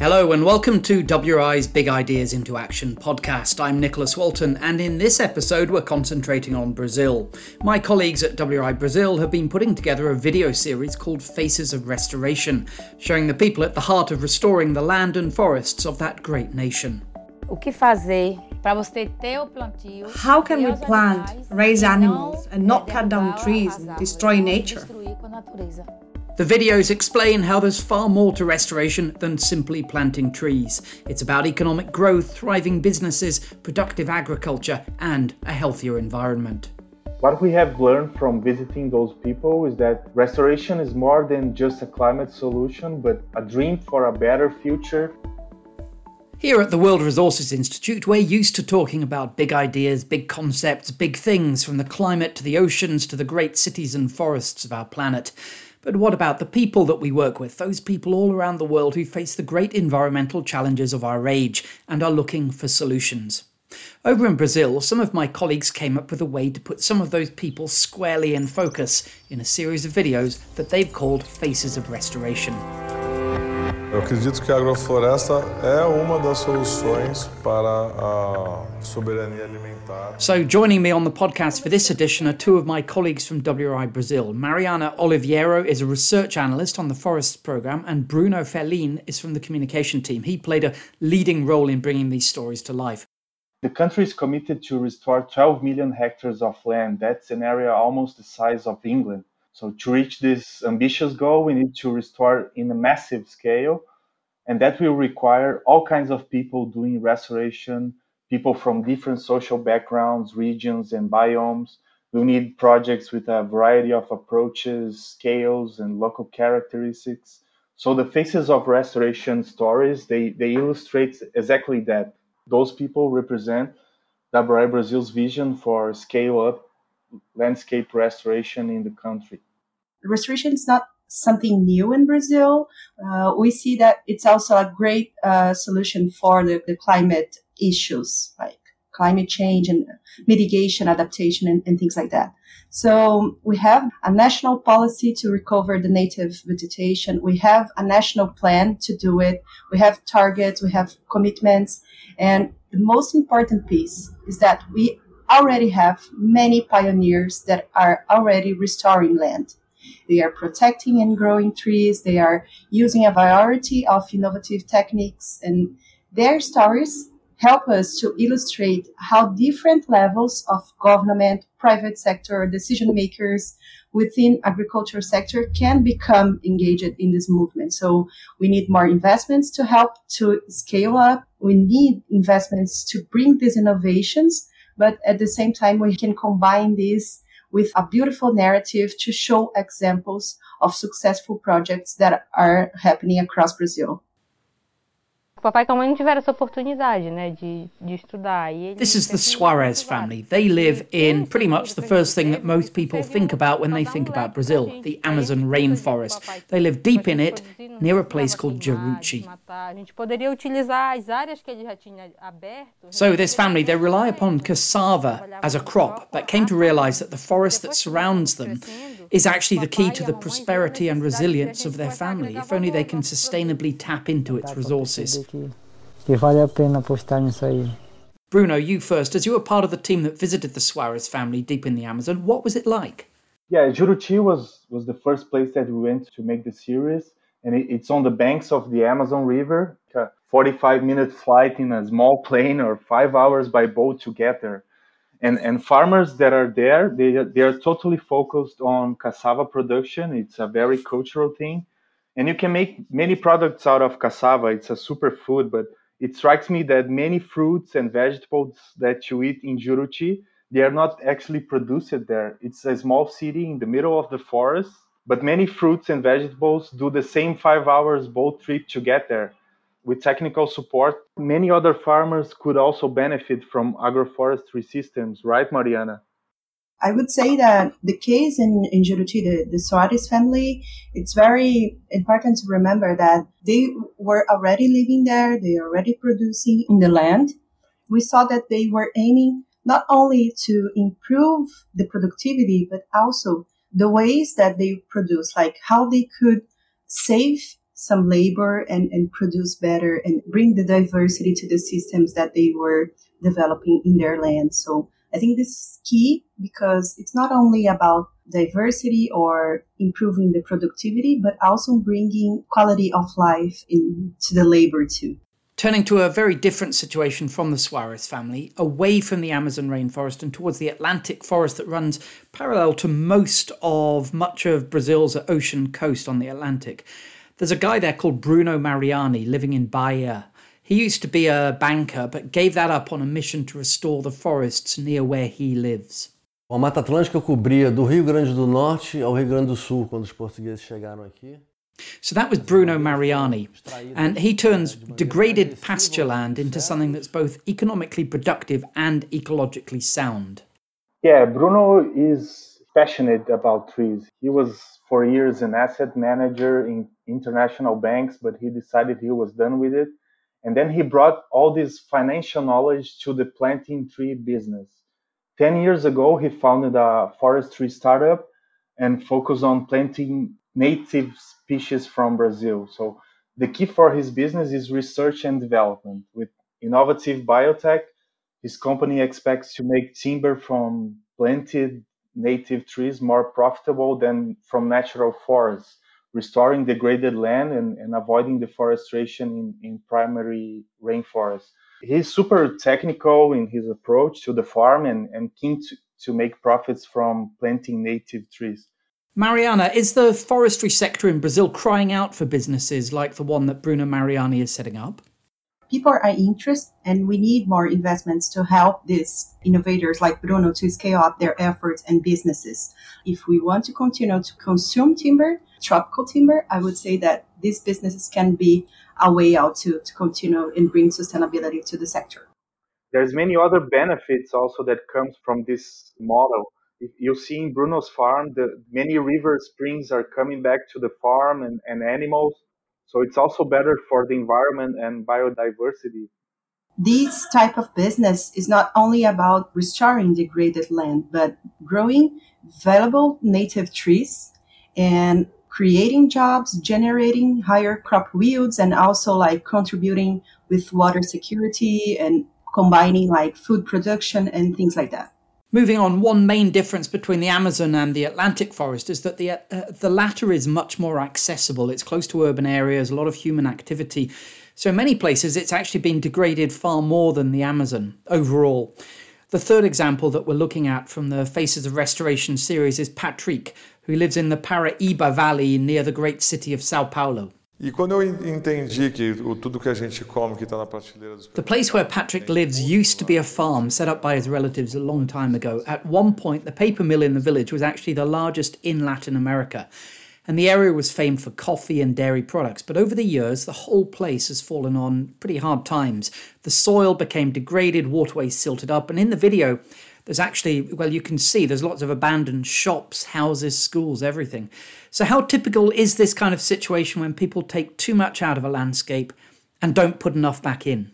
Hello and welcome to WRI's Big Ideas into Action podcast. I'm Nicholas Walton, and in this episode, we're concentrating on Brazil. My colleagues at WRI Brazil have been putting together a video series called Faces of Restoration, showing the people at the heart of restoring the land and forests of that great nation. How can we plant, raise animals, and not cut down trees and destroy nature? The videos explain how there's far more to restoration than simply planting trees. It's about economic growth, thriving businesses, productive agriculture, and a healthier environment. What we have learned from visiting those people is that restoration is more than just a climate solution, but a dream for a better future. Here at the World Resources Institute, we're used to talking about big ideas, big concepts, big things, from the climate to the oceans to the great cities and forests of our planet. But what about the people that we work with, those people all around the world who face the great environmental challenges of our age and are looking for solutions? Over in Brazil, some of my colleagues came up with a way to put some of those people squarely in focus in a series of videos that they've called Faces of Restoration. Eu acredito que a agrofloresta é uma das soluções para a soberania alimentar. So, joining me on the podcast for this edition are two of my colleagues from WRI Brazil. Mariana Oliveira is a research analyst on the forests program, and Bruno Ferlin is from the communication team. He played a leading role in bringing these stories to life. The country is committed to restore 12 million hectares of land. That's an area almost the size of England. So to reach this ambitious goal, we need to restore in a massive scale, and that will require all kinds of people doing restoration, people from different social backgrounds, regions, and biomes. We need projects with a variety of approaches, scales, and local characteristics. So the faces of restoration stories they, they illustrate exactly that. Those people represent WRI Brazil's vision for scale up landscape restoration in the country restoration is not something new in Brazil. Uh, we see that it's also a great uh, solution for the, the, climate issues, like climate change and mitigation, adaptation, and, and, things like that. So we have a national policy to recover the native vegetation. We have a national plan to do it. We have targets. We have commitments. And the most important piece is that we already have many pioneers that are already restoring land. They are protecting and growing trees. They are using a variety of innovative techniques and their stories help us to illustrate how different levels of government, private sector, decision makers within agriculture sector can become engaged in this movement. So we need more investments to help to scale up. We need investments to bring these innovations, but at the same time, we can combine these with a beautiful narrative to show examples of successful projects that are happening across Brazil. Papai e mãe não tiveram essa oportunidade, né, de, de estudar. This is the Suarez family. They live in pretty much the first thing that most people think about when they think about Brazil, the Amazon rainforest. They live deep in it, near a place called Juruti. So this family, they rely upon cassava as a crop, but came to realize that the forest that surrounds them is actually the key to the prosperity and resilience of their family, if only they can sustainably tap into its resources. Bruno, you first, as you were part of the team that visited the Suarez family deep in the Amazon, what was it like? Yeah, Juruti was, was the first place that we went to make the series, and it, it's on the banks of the Amazon River. A 45 minute flight in a small plane or five hours by boat to get there. And, and farmers that are there, they, they are totally focused on cassava production. It's a very cultural thing. And you can make many products out of cassava. It's a superfood but it strikes me that many fruits and vegetables that you eat in Juruti they are not actually produced there. It's a small city in the middle of the forest but many fruits and vegetables do the same 5 hours boat trip to get there with technical support many other farmers could also benefit from agroforestry systems right mariana I would say that the case in, in Juruti, the, the Soares family, it's very important to remember that they were already living there, they are already producing in the land. We saw that they were aiming not only to improve the productivity, but also the ways that they produce, like how they could save some labor and, and produce better and bring the diversity to the systems that they were developing in their land. So I think this is key because it's not only about diversity or improving the productivity, but also bringing quality of life into the labor too. Turning to a very different situation from the Suarez family, away from the Amazon rainforest and towards the Atlantic forest that runs parallel to most of much of Brazil's ocean coast on the Atlantic. There's a guy there called Bruno Mariani living in Bahia. He used to be a banker, but gave that up on a mission to restore the forests near where he lives. A Mata Atlântica cobria do Rio Grande do Norte ao Rio Grande do Sul quando os portugueses chegaram aqui. So that was Bruno Mariani, and he turns degraded pasture land into something that's both economically productive and ecologically sound. Yeah, Bruno is passionate about trees. He was for years an asset manager in international banks, but he decided he was done with it. And then he brought all this financial knowledge to the planting tree business. 10 years ago, he founded a forestry startup and focused on planting native species from Brazil. So the key for his business is research and development. With innovative biotech, his company expects to make timber from planted native trees more profitable than from natural forests, restoring degraded land and, and avoiding deforestation in, in primary rainforests. He's super technical in his approach to the farm and, and keen to, to make profits from planting native trees. Mariana, is the forestry sector in Brazil crying out for businesses like the one that Bruno Mariani is setting up? People are interested, and we need more investments to help these innovators like Bruno to scale up their efforts and businesses. If we want to continue to consume timber, tropical timber, I would say that these businesses can be a way out to, to continue and bring sustainability to the sector. There's many other benefits also that comes from this model you see in Bruno's farm, the many river springs are coming back to the farm and, and animals. So it's also better for the environment and biodiversity. This type of business is not only about restoring degraded land, but growing valuable native trees and creating jobs, generating higher crop yields, and also like contributing with water security and combining like food production and things like that. Moving on, one main difference between the Amazon and the Atlantic forest is that the uh, the latter is much more accessible. It's close to urban areas, a lot of human activity. So in many places, it's actually been degraded far more than the Amazon overall. The third example that we're looking at from the Faces of Restoration series is Patrick, who lives in the Paraíba Valley near the great city of Sao Paulo. E quando eu entendi que o, tudo que a gente come que está na prateleira dos The place where Patrick lives used to be a farm set up by his relatives a long time ago. At one point, the paper mill in the village was actually the largest in Latin America. And the area was famed for coffee and dairy products. But over the years, the whole place has fallen on pretty hard times. The soil became degraded, waterways silted up, and in the video, there's actually, well, you can see there's lots of abandoned shops, houses, schools, everything. So, how typical is this kind of situation when people take too much out of a landscape and don't put enough back in?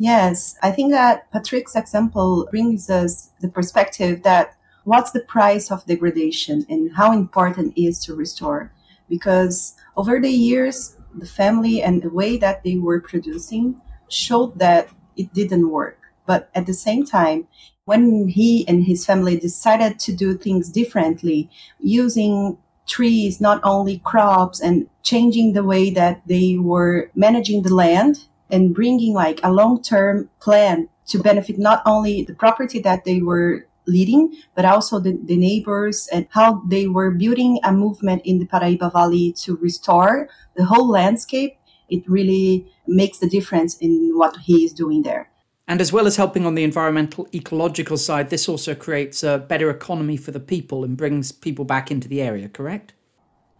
Yes, I think that Patrick's example brings us the perspective that what's the price of degradation and how important it is to restore. Because over the years, the family and the way that they were producing showed that it didn't work. But at the same time, when he and his family decided to do things differently, using trees, not only crops, and changing the way that they were managing the land and bringing like a long term plan to benefit not only the property that they were leading, but also the, the, neighbors and how they were building a movement in the Paraíba Valley to restore the whole landscape. It really makes the difference in what he is doing there. And as well as helping on the environmental ecological side, this also creates a better economy for the people and brings people back into the area, correct?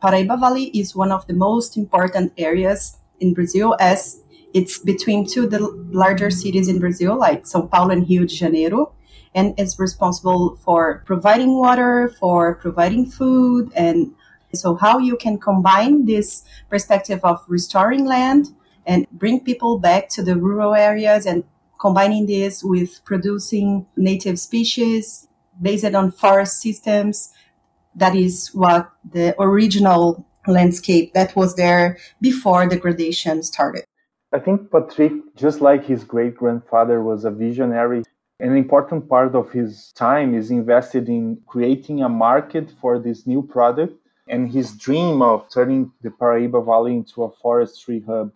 Paraíba Valley is one of the most important areas in Brazil as it's between two of the larger cities in Brazil, like São Paulo and Rio de Janeiro, and is responsible for providing water, for providing food, and so how you can combine this perspective of restoring land and bring people back to the rural areas and combining this with producing native species based on forest systems. That is what the original landscape that was there before degradation started. I think Patrick, just like his great grandfather, was a visionary. An important part of his time is invested in creating a market for this new product and his dream of turning the Paraíba Valley into a forestry hub.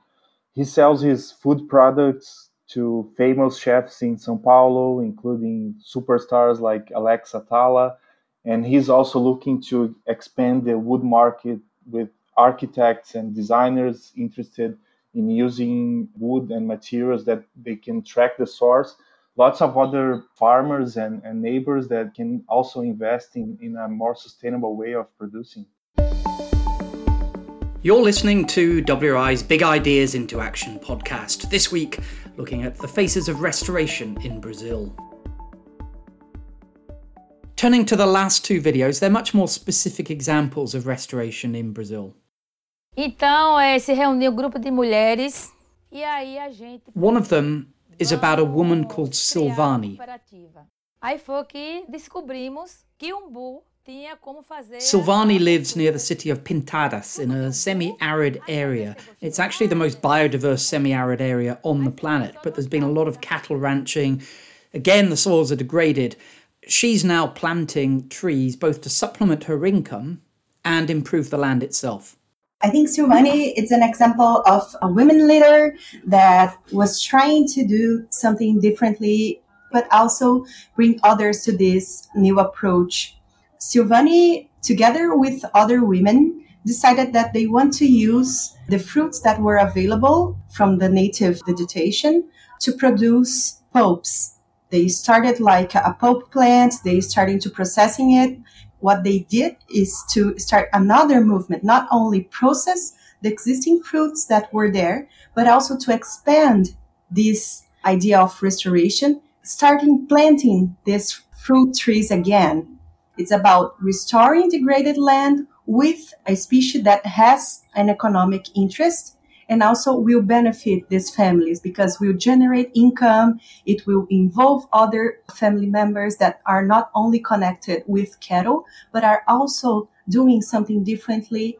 He sells his food products to famous chefs in Sao Paulo, including superstars like Alex Atala. And he's also looking to expand the wood market with architects and designers interested in using wood and materials that they can track the source. Lots of other farmers and, and neighbors that can also invest in, in a more sustainable way of producing. You're listening to WRI's Big Ideas into Action podcast. This week, looking at the faces of restoration in Brazil. Turning to the last two videos, they're much more specific examples of restoration in Brazil. Então, é, se reuniu um grupo de mulheres e aí a gente. One of them is about a woman called Silvani. Aí foi que descobrimos que umbu tinha como fazer. Silvani lives near the city of Pintadas in a semi arid area. It's actually the most biodiverse semi arid area on the planet, but there's been a lot of cattle ranching. Again, the soils are degraded. She's now planting trees both to supplement her income and improve the land itself. I think Silvani is an example of a women leader that was trying to do something differently, but also bring others to this new approach. Silvani, together with other women, decided that they want to use the fruits that were available from the native vegetation to produce pulps they started like a pulp plant. They started to processing it. What they did is to start another movement, not only process the existing fruits that were there, but also to expand this idea of restoration, starting planting these fruit trees again. It's about restoring degraded land with a species that has an economic interest and also will benefit these families because will generate income it will involve other family members that are not only connected with cattle but are also doing something differently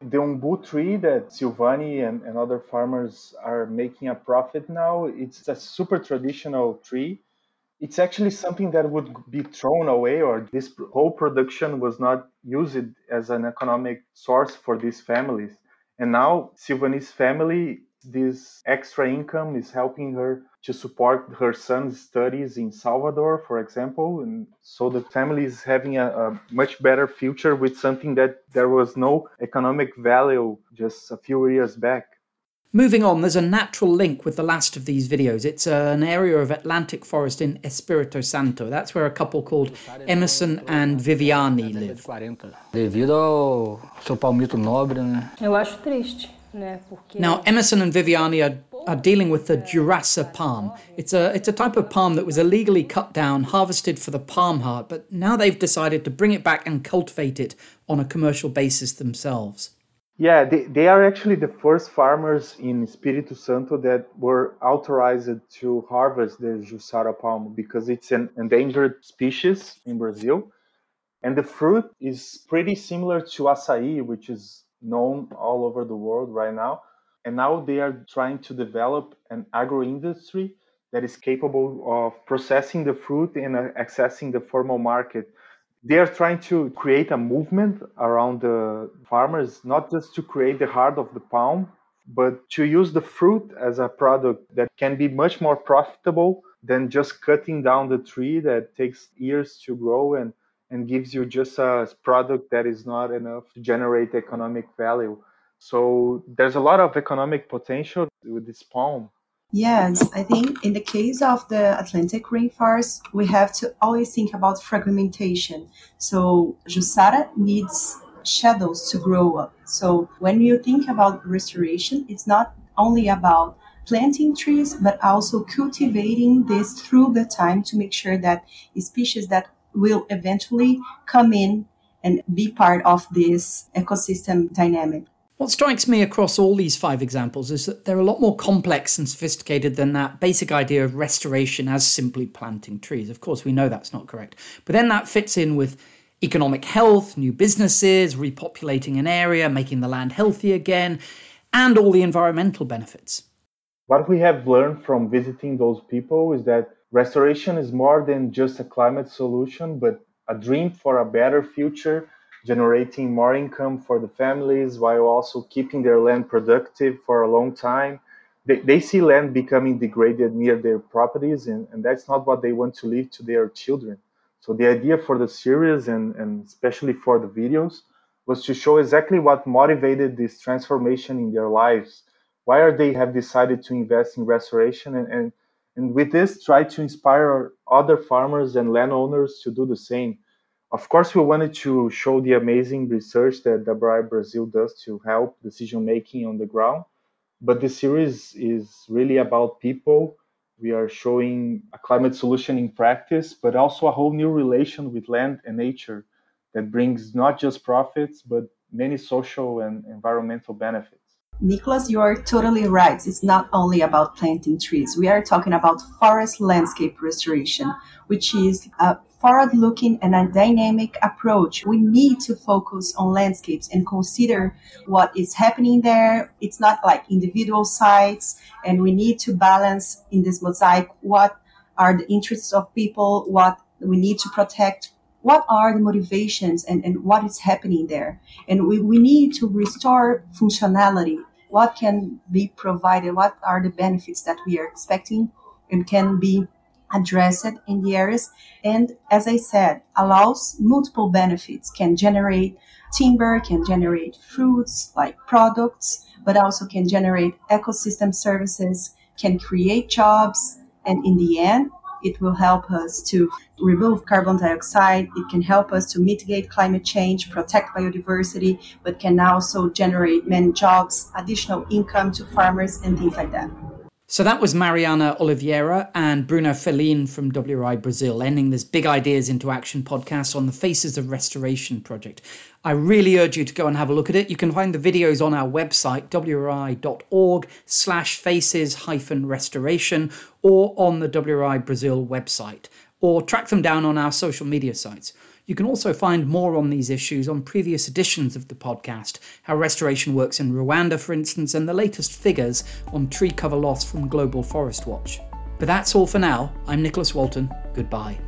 the umbu tree that Silvani and, and other farmers are making a profit now, it's a super traditional tree. It's actually something that would be thrown away, or this whole production was not used as an economic source for these families. And now Silvani's family, this extra income is helping her to support her son's studies in Salvador, for example. And so the family is having a, a, much better future with something that there was no economic value just a few years back. Moving on, there's a natural link with the last of these videos. It's an area of Atlantic forest in Espírito Santo. That's where a couple called Emerson and Viviani live. Devido ao seu palmito nobre, né? Eu acho triste. Né, porque... Now, Emerson and Viviani are, are dealing with the Jussara palm. It's a, it's a type of palm that was illegally cut down, harvested for the palm heart, but now they've decided to bring it back and cultivate it on a commercial basis themselves. Yeah, they, they are actually the first farmers in Espírito Santo that were authorized to harvest the Jussara palm because it's an endangered species in Brazil. And the fruit is pretty similar to acai, which is known all over the world right now. And now they are trying to develop an agro industry that is capable of processing the fruit and accessing the formal market they are trying to create a movement around the farmers, not just to create the heart of the palm, but to use the fruit as a product that can be much more profitable than just cutting down the tree that takes years to grow and, and gives you just a product that is not enough to generate economic value. So there's a lot of economic potential with this palm. Yes, I think in the case of the Atlantic rainforest, we have to always think about fragmentation. So Jussara needs shadows to grow up. So when you think about restoration, it's not only about planting trees, but also cultivating this through the time to make sure that species that will eventually come in and be part of this ecosystem dynamic. What strikes me across all these five examples is that they're a lot more complex and sophisticated than that basic idea of restoration as simply planting trees. Of course, we know that's not correct. But then that fits in with economic health, new businesses, repopulating an area, making the land healthy again, and all the environmental benefits. What we have learned from visiting those people is that restoration is more than just a climate solution, but a dream for a better future, generating more income for the families while also keeping their land productive for a long time. They, they see land becoming degraded near their properties, and, and that's not what they want to leave to their children. So the idea for the series and, and especially for the videos was to show exactly what motivated this transformation in their lives. Why are they have decided to invest in restoration and, and and with this try to inspire other farmers and landowners to do the same. Of course, we wanted to show the amazing research that WRI Brazil does to help decision making on the ground. But the series is really about people we are showing a climate solution in practice, but also a whole new relation with land and nature that brings not just profits, but many social and environmental benefits. Nicholas, you are totally right. It's not only about planting trees. We are talking about forest landscape restoration, which is a forward looking and a dynamic approach. We need to focus on landscapes and consider what is happening there. It's not like individual sites, and we need to balance in this mosaic what are the interests of people, what we need to protect what are the motivations and, and what is happening there. And we, we need to restore functionality. What can be provided? What are the benefits that we are expecting and can be addressed in the areas. And as I said, allows multiple benefits, can generate timber, can generate fruits like products, but also can generate ecosystem services, can create jobs. And in the end, it will help us to remove carbon dioxide. It can help us to mitigate climate change, protect biodiversity, but can also generate many jobs, additional income to farmers, and things like that. So that was Mariana Oliveira and Bruno Ferlin from WRI Brazil, ending this Big Ideas into Action podcast on the Faces of Restoration project. I really urge you to go and have a look at it. You can find the videos on our website, wri.org slash faces hyphen restoration, or on the WRI Brazil website, or track them down on our social media sites. You can also find more on these issues on previous editions of the podcast, how restoration works in Rwanda, for instance, and the latest figures on tree cover loss from Global Forest Watch. But that's all for now. I'm Nicholas Walton. Goodbye.